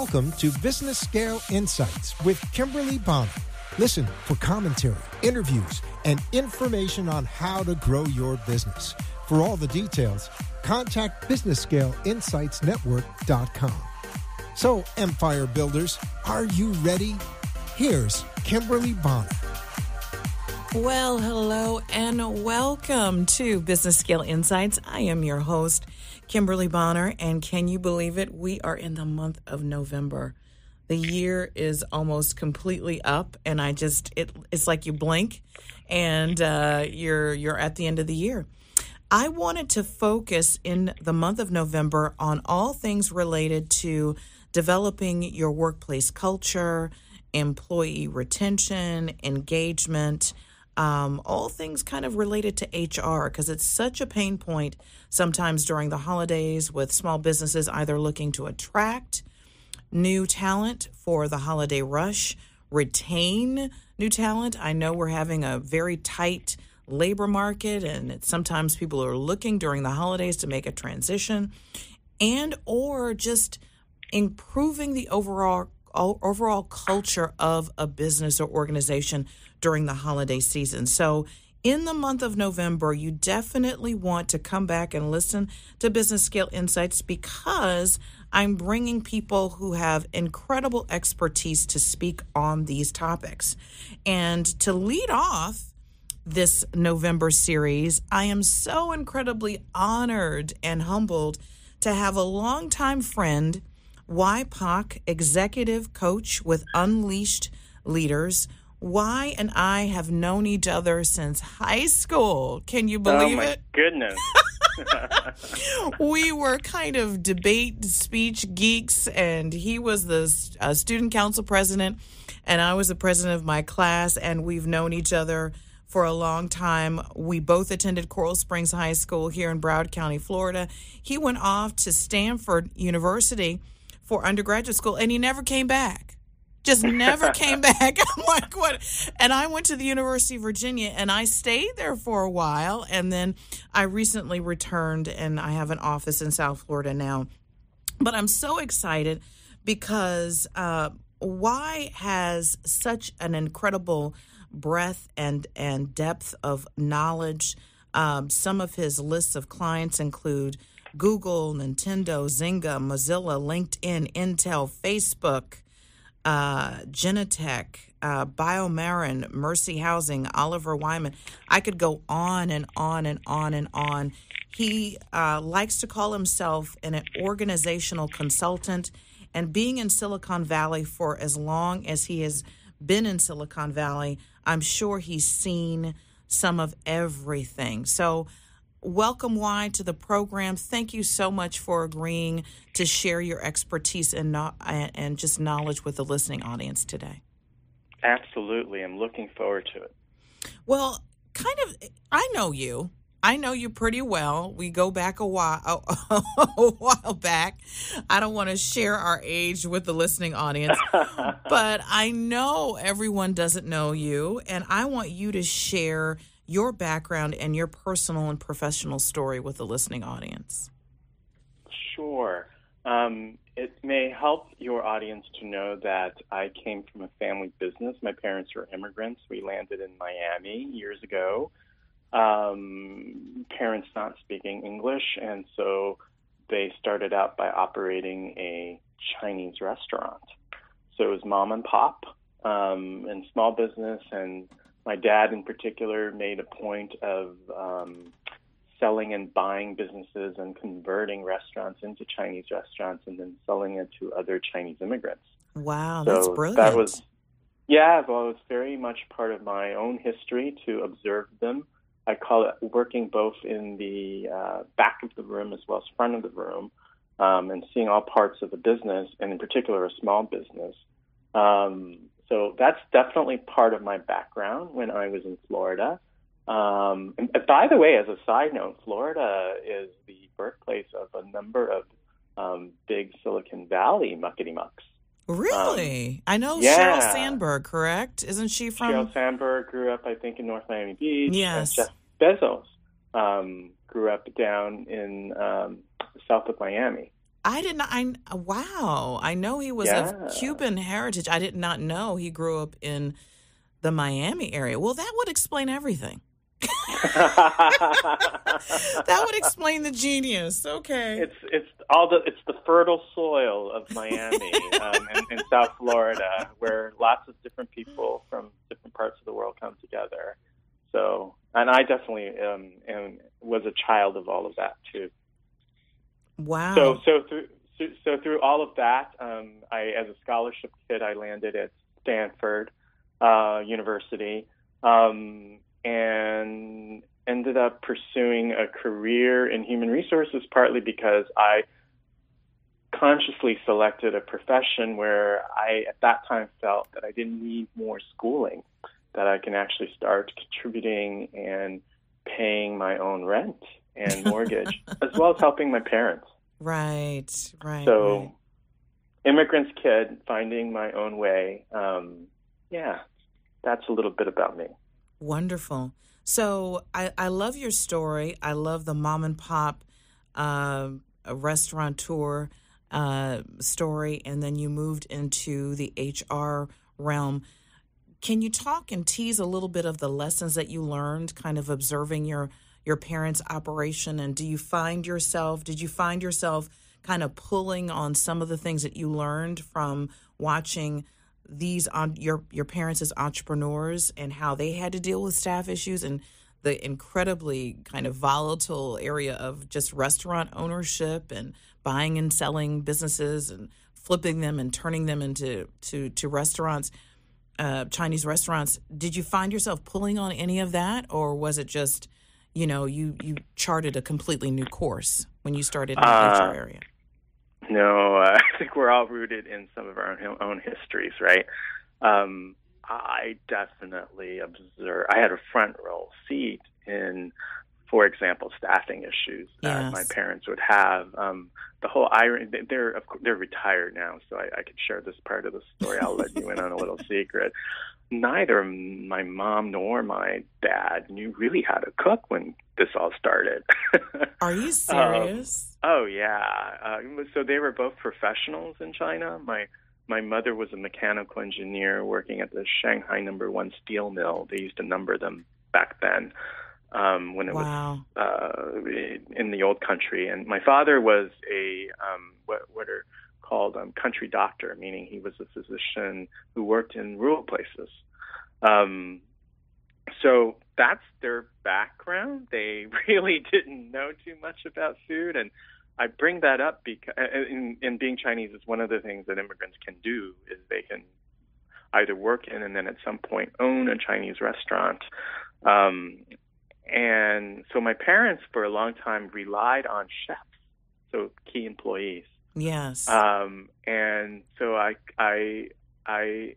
Welcome to Business Scale Insights with Kimberly Bonner. Listen for commentary, interviews, and information on how to grow your business. For all the details, contact BusinessScaleInsightsNetwork.com. So, Empire Builders, are you ready? Here's Kimberly Bonner. Well, hello and welcome to Business Scale Insights. I am your host, Kimberly Bonner, and can you believe it? We are in the month of November. The year is almost completely up, and I just it, it's like you blink, and uh, you're you're at the end of the year. I wanted to focus in the month of November on all things related to developing your workplace culture, employee retention, engagement um, all things kind of related to HR because it's such a pain point sometimes during the holidays with small businesses either looking to attract new talent for the holiday rush, retain new talent. I know we're having a very tight labor market and sometimes people are looking during the holidays to make a transition and or just improving the overall overall culture of a business or organization during the holiday season. So, in the month of November, you definitely want to come back and listen to Business Scale Insights because I'm bringing people who have incredible expertise to speak on these topics. And to lead off this November series, I am so incredibly honored and humbled to have a longtime friend, YPOC executive coach with Unleashed Leaders, Y and I have known each other since high school. Can you believe it? oh my it? Goodness. we were kind of debate speech geeks, and he was the uh, student council president, and I was the president of my class, and we've known each other for a long time. We both attended Coral Springs High School here in Broward County, Florida. He went off to Stanford University for undergraduate school, and he never came back just never came back. I'm like, what? And I went to the University of Virginia and I stayed there for a while. And then I recently returned and I have an office in South Florida now. But I'm so excited because uh, Y has such an incredible breadth and, and depth of knowledge. Um, some of his lists of clients include Google, Nintendo, Zynga, Mozilla, LinkedIn, Intel, Facebook uh, Genentech, uh, BioMarin, Mercy Housing, Oliver Wyman. I could go on and on and on and on. He uh, likes to call himself an organizational consultant, and being in Silicon Valley for as long as he has been in Silicon Valley, I'm sure he's seen some of everything. So, welcome Y to the program. Thank you so much for agreeing to share your expertise and not, and just knowledge with the listening audience today. Absolutely. I'm looking forward to it. Well, kind of I know you. I know you pretty well. We go back a while a, a while back. I don't want to share our age with the listening audience, but I know everyone doesn't know you and I want you to share your background and your personal and professional story with the listening audience? Sure. Um, it may help your audience to know that I came from a family business. My parents were immigrants. We landed in Miami years ago. Um, parents not speaking English, and so they started out by operating a Chinese restaurant. So it was mom and pop um, and small business, and my dad in particular made a point of um, selling and buying businesses and converting restaurants into Chinese restaurants and then selling it to other Chinese immigrants. Wow, so that's brilliant. That was, yeah, well, it's very much part of my own history to observe them. I call it working both in the uh, back of the room as well as front of the room um, and seeing all parts of the business, and in particular a small business. Um, so that's definitely part of my background when I was in Florida. Um, and by the way, as a side note, Florida is the birthplace of a number of um, big Silicon Valley muckety mucks. Really? Um, I know yeah. Sheryl Sandberg, correct? Isn't she from? Sheryl Sandberg grew up, I think, in North Miami Beach. Yes. Jeff Bezos um, grew up down in um, south of Miami. I did not. I wow. I know he was Yeah. of Cuban heritage. I did not know he grew up in the Miami area. Well, that would explain everything. That would explain the genius. Okay. it's it's all the it's the fertile soil of Miami um, and, and South Florida, where lots of different people from different parts of the world come together. So, and I definitely um, am, was a child of all of that too. Wow. So, so through so, so through all of that, um, I as a scholarship kid, I landed at Stanford uh, University um, and ended up pursuing a career in human resources, partly because I consciously selected a profession where I, at that time, felt that I didn't need more schooling, that I can actually start contributing and paying my own rent and mortgage, as well as helping my parents. right. Right. So, right. immigrant's kid, finding my own way. Um, yeah, that's a little bit about me. Wonderful. So I, I love your story. I love the mom and pop uh, restaurateur uh, story, and then you moved into the HR realm. Can you talk and tease a little bit of the lessons that you learned, kind of observing your your parents' operation? And do you find yourself? Did you find yourself kind of pulling on some of the things that you learned from watching? these on your your parents as entrepreneurs and how they had to deal with staff issues and the incredibly kind of volatile area of just restaurant ownership and buying and selling businesses and flipping them and turning them into to to restaurants uh, Chinese restaurants did you find yourself pulling on any of that or was it just you know you you charted a completely new course when you started in the Uh, area No, I think we're all rooted in some of our own, own histories, right? Um, I definitely observe. I had a front row seat in, for example, staffing issues that Yes. my parents would have. Um, the whole irony. They're of course, they're retired now, so I, I could share this part of the story. I'll let you in on a little secret. Neither my mom nor my dad knew really how to cook when this all started. are you serious Oh yeah. Uh, so they were both professionals in China. My my mother was a mechanical engineer working at the Shanghai Number One steel mill. They used to number them back then um, when it wow was uh, in the old country. And my father was a um, what what are called um, country doctor, meaning he was a physician who worked in rural places. Um, so that's their background. They really didn't know too much about food, and I bring that up because in, in being Chinese is one of the things that immigrants can do is they can either work in and then at some point own a Chinese restaurant. Um, and so my parents for a long time relied on chefs, so key employees. yes Um, and so I, I, I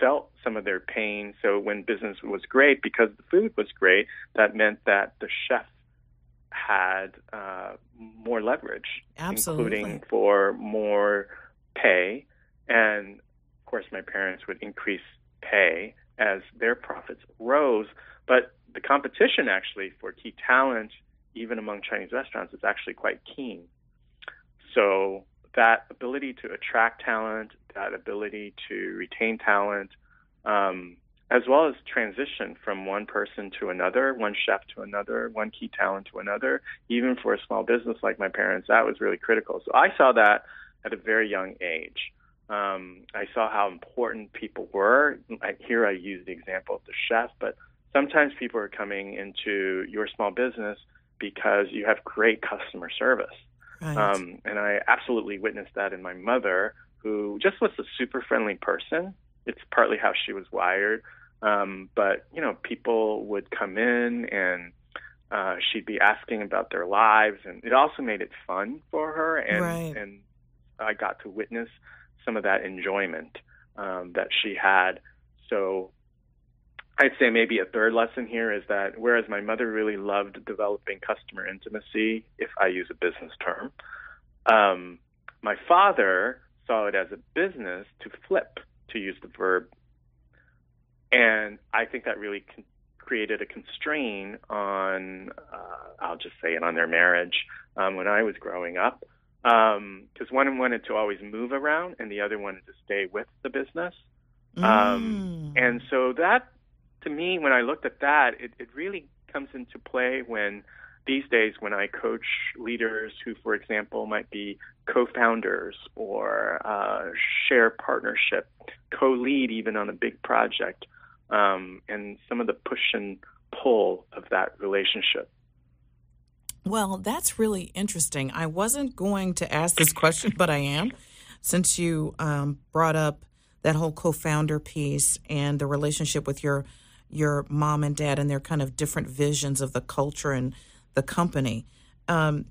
felt some of their pain. So when business was great, because the food was great, that meant that the chef had uh, more leverage, Absolutely. including for more pay. And of course, my parents would increase pay as their profits rose. But the competition actually for key talent, even among Chinese restaurants, is actually quite keen. So that ability to attract talent, that ability to retain talent, um, as well as transition from one person to another, one chef to another, one key talent to another, even for a small business like my parents, that was really critical. So I saw that at a very young age. Um, I saw how important people were. I, here I use the example of the chef, but sometimes people are coming into your small business because you have great customer service. Right. Um, and I absolutely witnessed that in my mother, who just was a super friendly person. It's partly how she was wired. Um, but, you know, people would come in and uh, she'd be asking about their lives. And it also made it fun for her. And, Right. and I got to witness some of that enjoyment um, that she had. So I'd say maybe a third lesson here is that whereas my mother really loved developing customer intimacy, if I use a business term, um, my father saw it as a business to flip, to use the verb. And I think that really con- created a constraint on, uh, I'll just say it, on their marriage um, when I was growing up. because um, one wanted to always move around and the other wanted to stay with the business. Um, mm. And so that, to me, when I looked at that, it, it really comes into play when these days when I coach leaders who, for example, might be co-founders or uh, share partnership, co-lead even on a big project, um, and some of the push and pull of that relationship. Well, that's really interesting. I wasn't going to ask this question, but I am, since you um, brought up that whole co-founder piece and the relationship with your your mom and dad and their kind of different visions of the culture and the company. Um,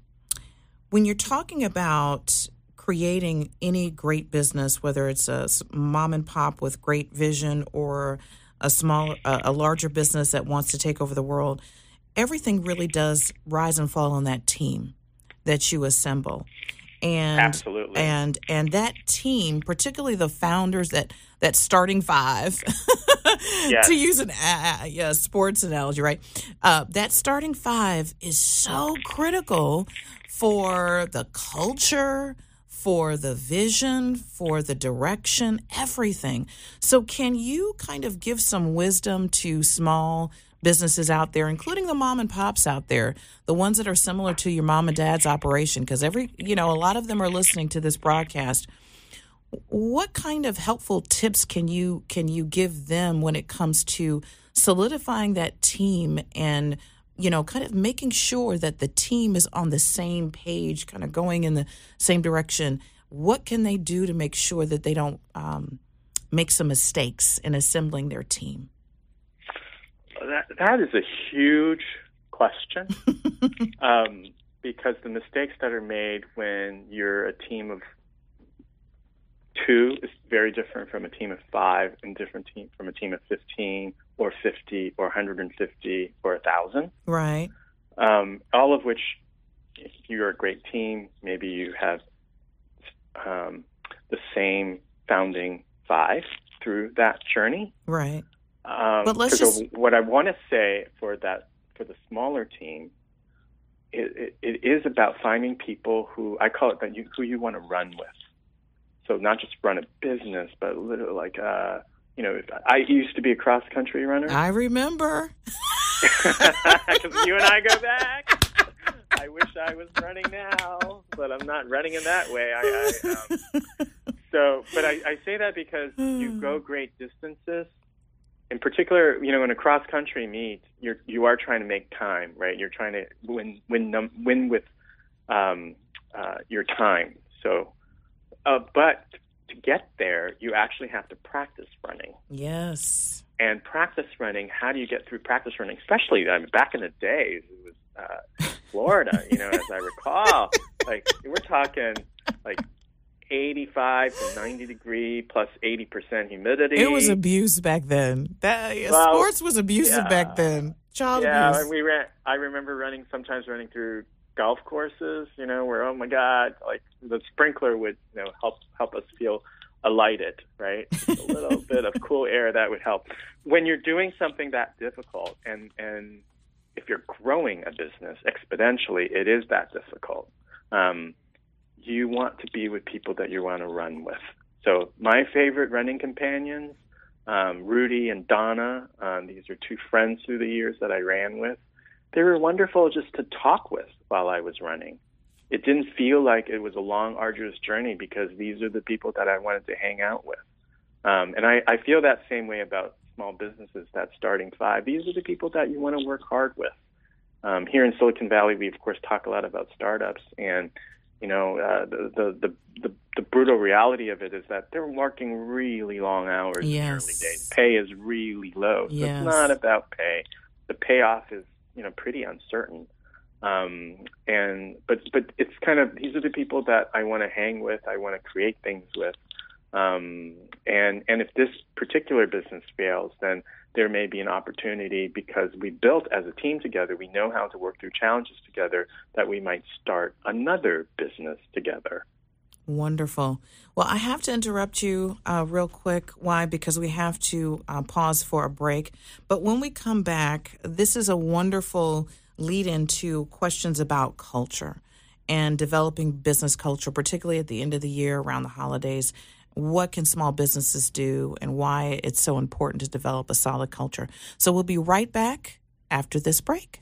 when you're talking about creating any great business, whether it's a mom and pop with great vision or a small, a, a larger business that wants to take over the world, everything really does rise and fall on that team that you assemble and Absolutely. and and that team particularly the founders that that starting five yes. to use an uh, yeah, sports analogy right uh, that starting five is so critical for the culture for the vision, for the direction, everything. So, can you kind of give some wisdom to small businesses out there, including the mom and pops out there, the ones that are similar to your mom and dad's operation, because every, you know, a lot of them are listening to this broadcast. What kind of helpful tips can you can you give them when it comes to solidifying that team and you know kind of making sure that the team is on the same page, kind of going in the same direction? What can they do to make sure that they don't um, make some mistakes in assembling their team? That that is a huge question um, because the mistakes that are made when you're a team of two is very different from a team of five and different team from a team of 15 or 50 or 150 or a thousand. Right. Um, all of which if you're a great team maybe you have um, the same founding five through that journey. Right um, but let's just... what I want to say for that for the smaller team, it, it, it is about finding people who I call it that you who you want to run with. So not just run a business, but literally like uh, you know, I used to be a cross country runner. I remember. Because you and I go back. I wish I was running now, but I'm not running in that way. I, I um, so, but I, I say that because you go great distances in particular, you know, in a cross country meet, you're you are trying to make time, right? You're trying to win win num- win with um, uh, your time. So, uh, but to get there, you actually have to practice running. Yes. And practice running. How do you get through practice running? Especially I mean, back in the days, it was uh, Florida. you know, as I recall, like we're talking like 85 to 90 degree plus 80% humidity. It was abuse back then. That well, sports was abusive yeah. back then. Child yeah, abuse. and we ran. I remember running sometimes running through golf courses. You know, where oh my god, like the sprinkler would you know help help us feel alighted, right? a little bit of cool air that would help. When you're doing something that difficult, and and if you're growing a business exponentially, it is that difficult. Um, you want to be with people that you want to run with. So my favorite running companions, um, Rudy and Donna, um, these are two friends through the years that I ran with. They were wonderful just to talk with while I was running. It didn't feel like it was a long, arduous journey because these are the people that I wanted to hang out with. Um, and I, I feel that same way about small businesses, that starting five. These are the people that you want to work hard with. Um, here in Silicon Valley, we of course talk a lot about startups, and you know, uh, the, the, the the the brutal reality of it is that they're working really long hours yes. in the early days. Pay is really low. So yes. it's not about pay. The payoff is you know pretty uncertain. Um, and but but it's kind of these are the people that I want to hang with. I want to create things with. Um, and and if this particular business fails, then there may be an opportunity because we built as a team together, we know how to work through challenges together, that we might start another business together. Wonderful. Well, I have to interrupt you uh, real quick. Why? Because we have to uh, pause for a break. But when we come back, this is a wonderful lead into questions about culture and developing business culture, particularly at the end of the year around the holidays. What can small businesses do and why it's so important to develop a solid culture? So we'll be right back after this break.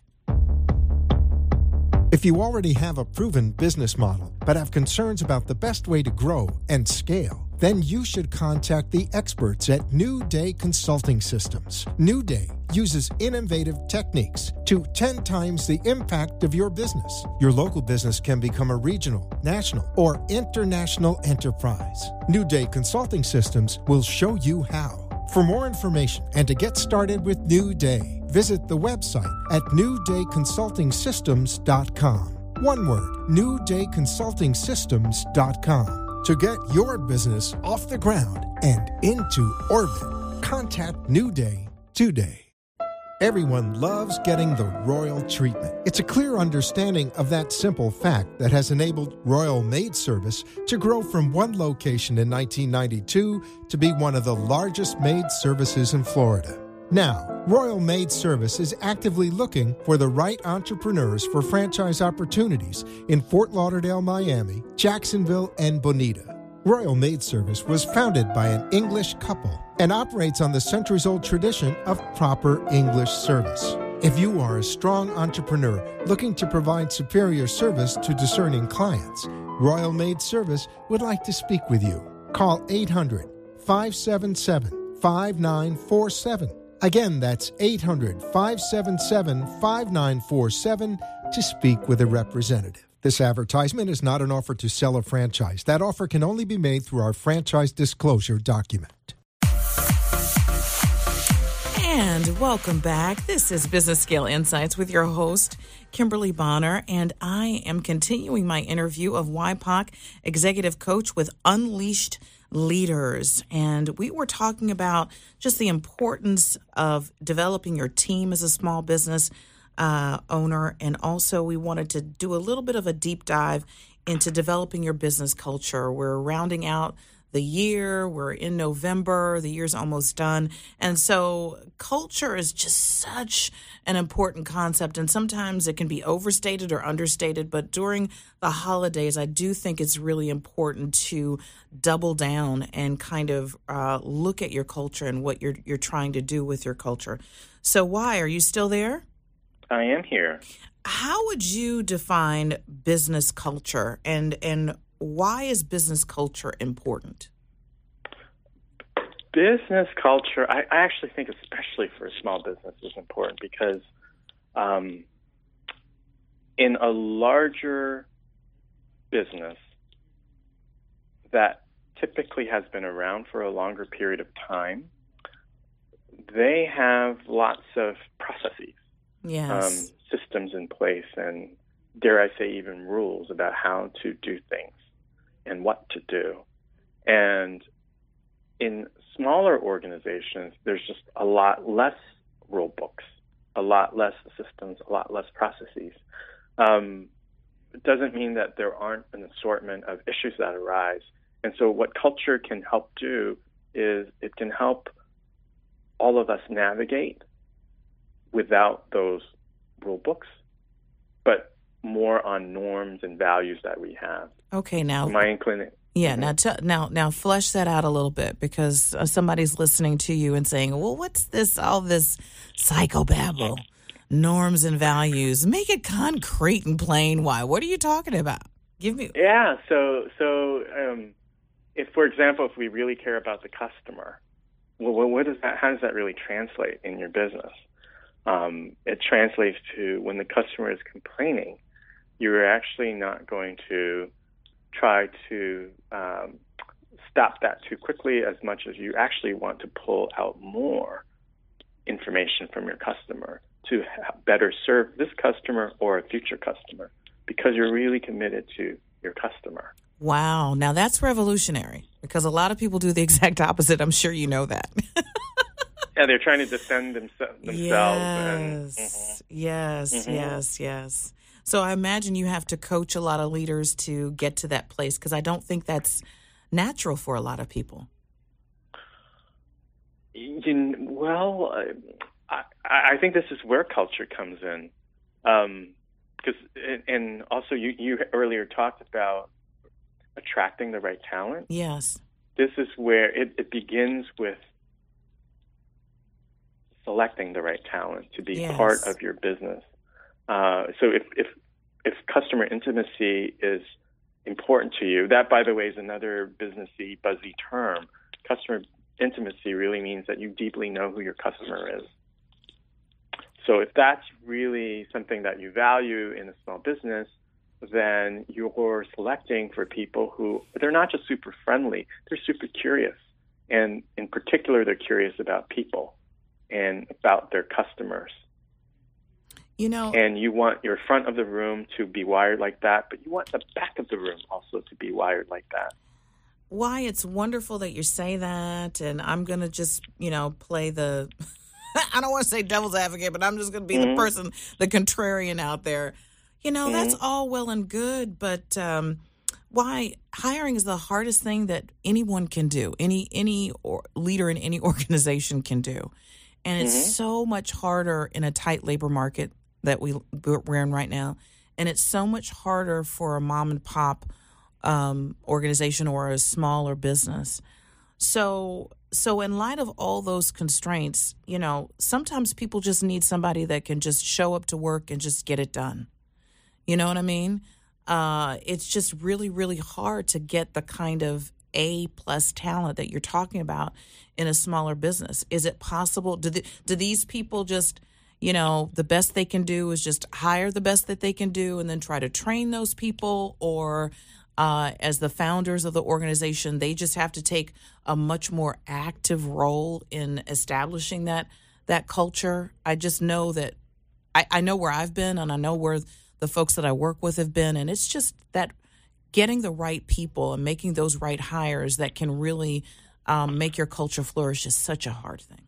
If you already have a proven business model but have concerns about the best way to grow and scale, then you should contact the experts at New Day Consulting Systems. New Day uses innovative techniques to 10 times the impact of your business. Your local business can become a regional, national, or international enterprise. New Day Consulting Systems will show you how. For more information and to get started with New Day, visit the website at newdayconsultingsystems.com. One word, newdayconsultingsystems.com. To get your business off the ground and into orbit, contact New Day today. Everyone loves getting the royal treatment. It's a clear understanding of that simple fact that has enabled Royal Maid Service to grow from one location in 1992 to be one of the largest maid services in Florida. Now, Royal Maid Service is actively looking for the right entrepreneurs for franchise opportunities in Fort Lauderdale, Miami, Jacksonville, and Bonita. Royal Maid Service was founded by an English couple and operates on the centuries old tradition of proper English service. If you are a strong entrepreneur looking to provide superior service to discerning clients, Royal Maid Service would like to speak with you. Call 800 577 5947. Again, that's 800 577 5947 to speak with a representative. This advertisement is not an offer to sell a franchise. That offer can only be made through our franchise disclosure document. And welcome back. This is Business Scale Insights with your host, Kimberly Bonner, and I am continuing my interview of YPOC executive coach with Unleashed Leaders. And we were talking about just the importance of developing your team as a small business uh, owner. And also, we wanted to do a little bit of a deep dive into developing your business culture. We're rounding out the year. We're in November. The year's almost done. And so culture is just such an important concept. And sometimes it can be overstated or understated. But during the holidays, I do think it's really important to double down and kind of uh, look at your culture and what you're, you're trying to do with your culture. So, why? Are you still there? I am here. How would you define business culture and, and why is business culture important? Business culture, I, I actually think, especially for a small business, is important because um, in a larger business that typically has been around for a longer period of time, they have lots of processes, yes. um, systems in place, and dare I say, even rules about how to do things and what to do. And in smaller organizations, there's just a lot less rule books, a lot less systems, a lot less processes. Um, it doesn't mean that there aren't an assortment of issues that arise. And so, what culture can help do is it can help all of us navigate without those rule books, but more on norms and values that we have. Okay, now my inclination. Yeah, now t- now now flesh that out a little bit because uh, somebody's listening to you and saying, "Well, what's this? All this psychobabble, norms and values? Make it concrete and plain. Why? What are you talking about? Give me." Yeah. So so um, if, for example, if we really care about the customer, well, what does that? How does that really translate in your business? Um, it translates to when the customer is complaining, you're actually not going to try to um, stop that too quickly as much as you actually want to pull out more information from your customer to better serve this customer or a future customer because you're really committed to your customer. Wow. Now that's revolutionary because a lot of people do the exact opposite. I'm sure you know that. yeah, they're trying to defend themselves. Yes, and, mm-hmm. yes, mm-hmm. yes, yes. So I imagine you have to coach a lot of leaders to get to that place because I don't think that's natural for a lot of people. You, well, I, I think this is where culture comes in. Um, because and also you you earlier talked about attracting the right talent. Yes. This is where it, it begins with selecting the right talent to be Yes. part of your business. Uh, so if, if if customer intimacy is important to you, that by the way is another businessy buzzy term. Customer intimacy really means that you deeply know who your customer is. So if that's really something that you value in a small business, then you're selecting for people who they're not just super friendly, they're super curious. And in particular, they're curious about people and about their customers. You know, And you want your front of the room to be wired like that, but you want the back of the room also to be wired like that. why it's wonderful that you say that and i'm gonna just you know play the i don't want to say devil's advocate but i'm just gonna be the mm-hmm. person the contrarian out there. You know that's mm-hmm. all well and good but um why hiring is the hardest thing that anyone can do any any or leader in any organization can do. And it's mm-hmm. so much harder in a tight labor market that we we're in right now and it's so much harder for a mom and pop um, organization or a smaller business. So, so in light of all those constraints, you know, sometimes people just need somebody that can just show up to work and just get it done. You know what I mean? Uh, it's just really, really hard to get the kind of A plus talent that you're talking about in a smaller business. Is it possible? Do the, do these people just you know, the best they can do is just hire the best that they can do and then try to train those people? Or uh, as the founders of the organization, they just have to take a much more active role in establishing that that culture. I just know that I, I know where I've been and I know where the folks that I work with have been, and it's just that getting the right people and making those right hires that can really um, make your culture flourish is such a hard thing.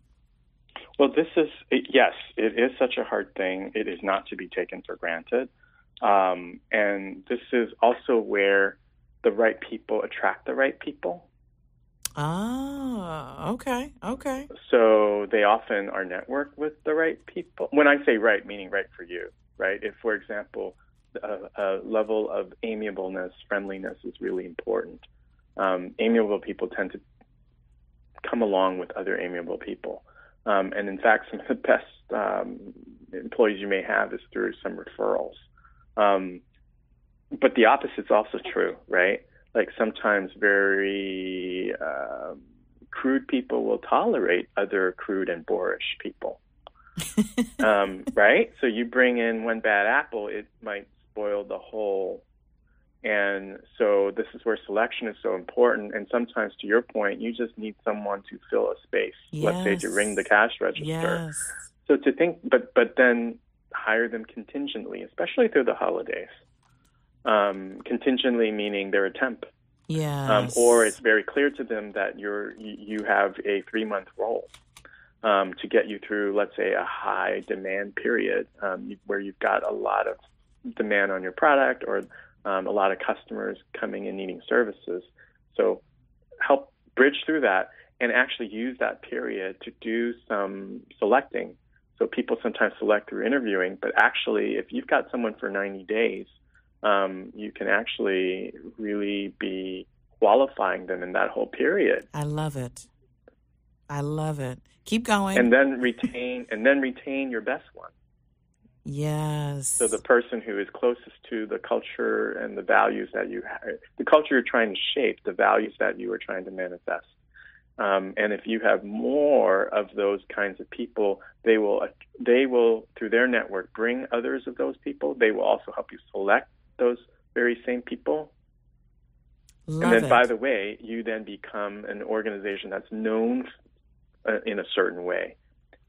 Well, this is, yes, it is such a hard thing. It is not to be taken for granted. Um, and this is also where the right people attract the right people. Ah, okay, okay. So they often are networked with the right people. When I say right, meaning right for you, right? If, for example, a, a level of amiableness, friendliness is really important. Um, amiable people tend to come along with other amiable people. Um, and in fact, some of the best um, employees you may have is through some referrals. Um, but the opposite's also true, right? Like sometimes very uh, crude people will tolerate other crude and boorish people, um, right? So you bring in one bad apple, it might spoil the whole. And so this is where selection is so important. And sometimes, to your point, you just need someone to fill a space. Let's say to ring the cash register. Yes. So to think, but but then hire them contingently, especially through the holidays. Um, contingently meaning they're a temp, Yes. um, or it's very clear to them that you're you you have a three month role um, to get you through, let's say, a high demand period um, where you've got a lot of demand on your product or um, a lot of customers coming and needing services. So help bridge through that and actually use that period to do some selecting. So people sometimes select through interviewing, but actually, if you've got someone for 90 days, um, you can actually really be qualifying them in that whole period, I love it. I love it. Keep going. and then retain and then retain your best one. Yes. So the person who is closest to the culture and the values that you ha- the culture you're trying to shape, the values that you are trying to manifest. Um, and if you have more of those kinds of people, they will they will through their network bring others of those people. They will also help you select those very same people. love and then, it. by the way, you then become an organization that's known uh, in a certain way.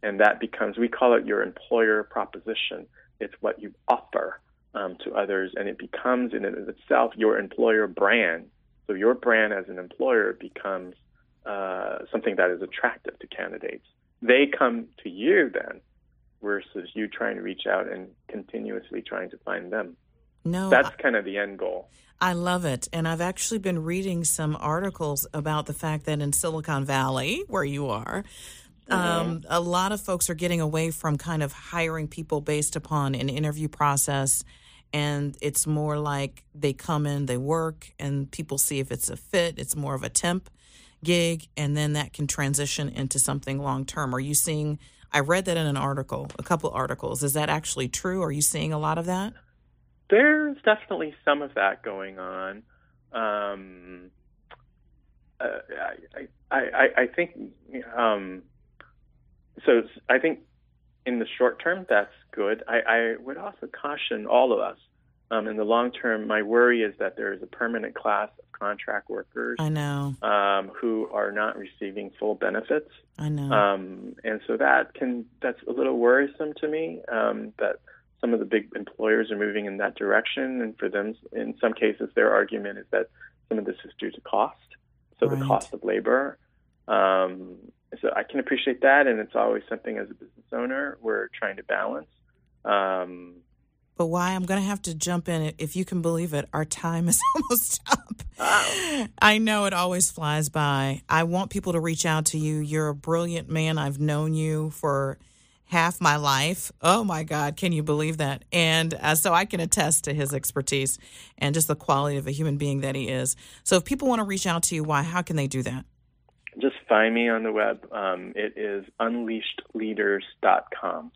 And that becomes, we call it your employer proposition. It's what you offer um, to others, and it becomes in and of itself your employer brand. So your brand as an employer becomes uh, something that is attractive to candidates. They come to you then versus you trying to reach out and continuously trying to find them. no, That's kind of the end goal. I love it. And I've actually been reading some articles about the fact that in Silicon Valley, where you are, um, a lot of folks are getting away from kind of hiring people based upon an interview process and it's more like they come in, they work, and people see if it's a fit. It's more of a temp gig, and then that can transition into something long term. Are you seeing? I read that in an article, a couple articles. Is that actually true? Are you seeing a lot of that? There's definitely some of that going on. Um, uh, I, I, I, I think um, so. I think in the short term, that's good. I, I would also caution all of us. Um, in the long term, my worry is that there is a permanent class of contract workers. I know um, who are not receiving full benefits. I know, um, and so that can that's a little worrisome to me. Um, that some of the big employers are moving in that direction, and for them, in some cases, their argument is that some of this is due to cost, so right. the cost of labor. Um, so I can appreciate that, and it's always something as a business owner we're trying to balance. Um, but why I'm going to have to jump in if you can believe it. Our time is almost up. Wow. I know it always flies by. I want people to reach out to you. You're a brilliant man. I've known you for half my life. Oh my God, can you believe that? And uh, so I can attest to his expertise and just the quality of a human being that he is. So if people want to reach out to you, why? How can they do that? Just find me on the web. Um, it is unleashedleaders.com.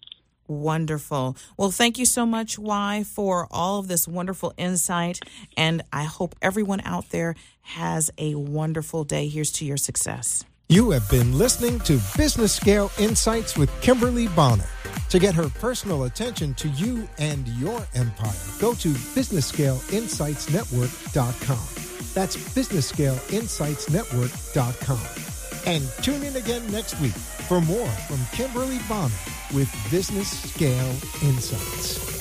Wonderful. Well, thank you so much, Y, for all of this wonderful insight. And I hope everyone out there has a wonderful day. Here's to your success. You have been listening to Business Scale Insights with Kimberly Bonner. To get her personal attention to you and your empire, go to BusinessScaleInsightsNetwork.com. That's BusinessScaleInsightsNetwork.com. And tune in again next week for more from Kimberly Bonner with Business Scale Insights.